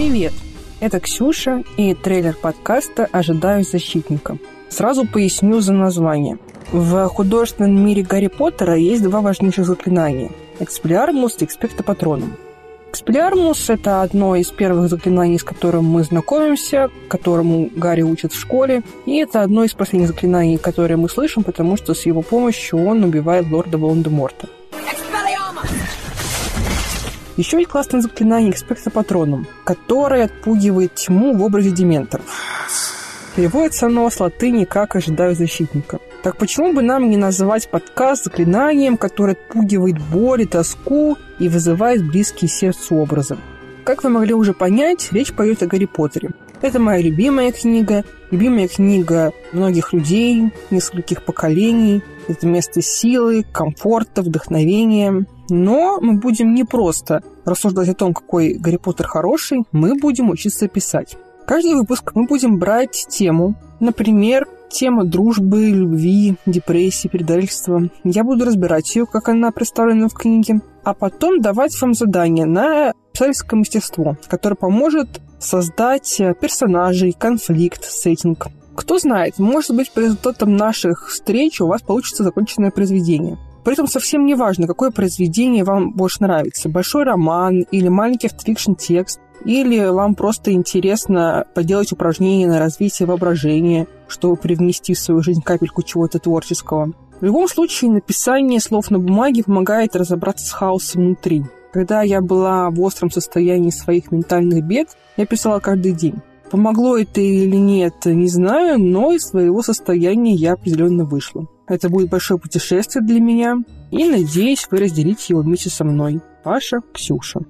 Привет! Это Ксюша и трейлер подкаста «Ожидаю защитника». Сразу поясню за название. В художественном мире Гарри Поттера есть два важнейших заклинания – Эксплиармус и Экспектопатронум. Эксплиармус – это одно из первых заклинаний, с которым мы знакомимся, которому Гарри учат в школе, и это одно из последних заклинаний, которые мы слышим, потому что с его помощью он убивает лорда Волан-де-Морта. Еще есть классное заклинание Экспекта Патроном, которое отпугивает тьму в образе дементоров. Переводится оно с латыни как «ожидаю защитника». Так почему бы нам не называть подкаст заклинанием, которое отпугивает боль и тоску и вызывает близкие сердцу образы? Как вы могли уже понять, речь пойдет о Гарри Поттере. Это моя любимая книга, любимая книга многих людей, нескольких поколений. Это место силы, комфорта, вдохновения. Но мы будем не просто рассуждать о том, какой Гарри Поттер хороший, мы будем учиться писать. Каждый выпуск мы будем брать тему, например, тема дружбы, любви, депрессии, предательства. Я буду разбирать ее, как она представлена в книге, а потом давать вам задание на писательское мастерство, которое поможет создать персонажей, конфликт, сеттинг. Кто знает, может быть, по результатам наших встреч у вас получится законченное произведение. При этом совсем не важно, какое произведение вам больше нравится. Большой роман или маленький автофикшн текст. Или вам просто интересно поделать упражнение на развитие воображения, чтобы привнести в свою жизнь капельку чего-то творческого. В любом случае, написание слов на бумаге помогает разобраться с хаосом внутри. Когда я была в остром состоянии своих ментальных бед, я писала каждый день. Помогло это или нет, не знаю, но из своего состояния я определенно вышла. Это будет большое путешествие для меня, и надеюсь, вы разделите его вместе со мной. Ваша Ксюша.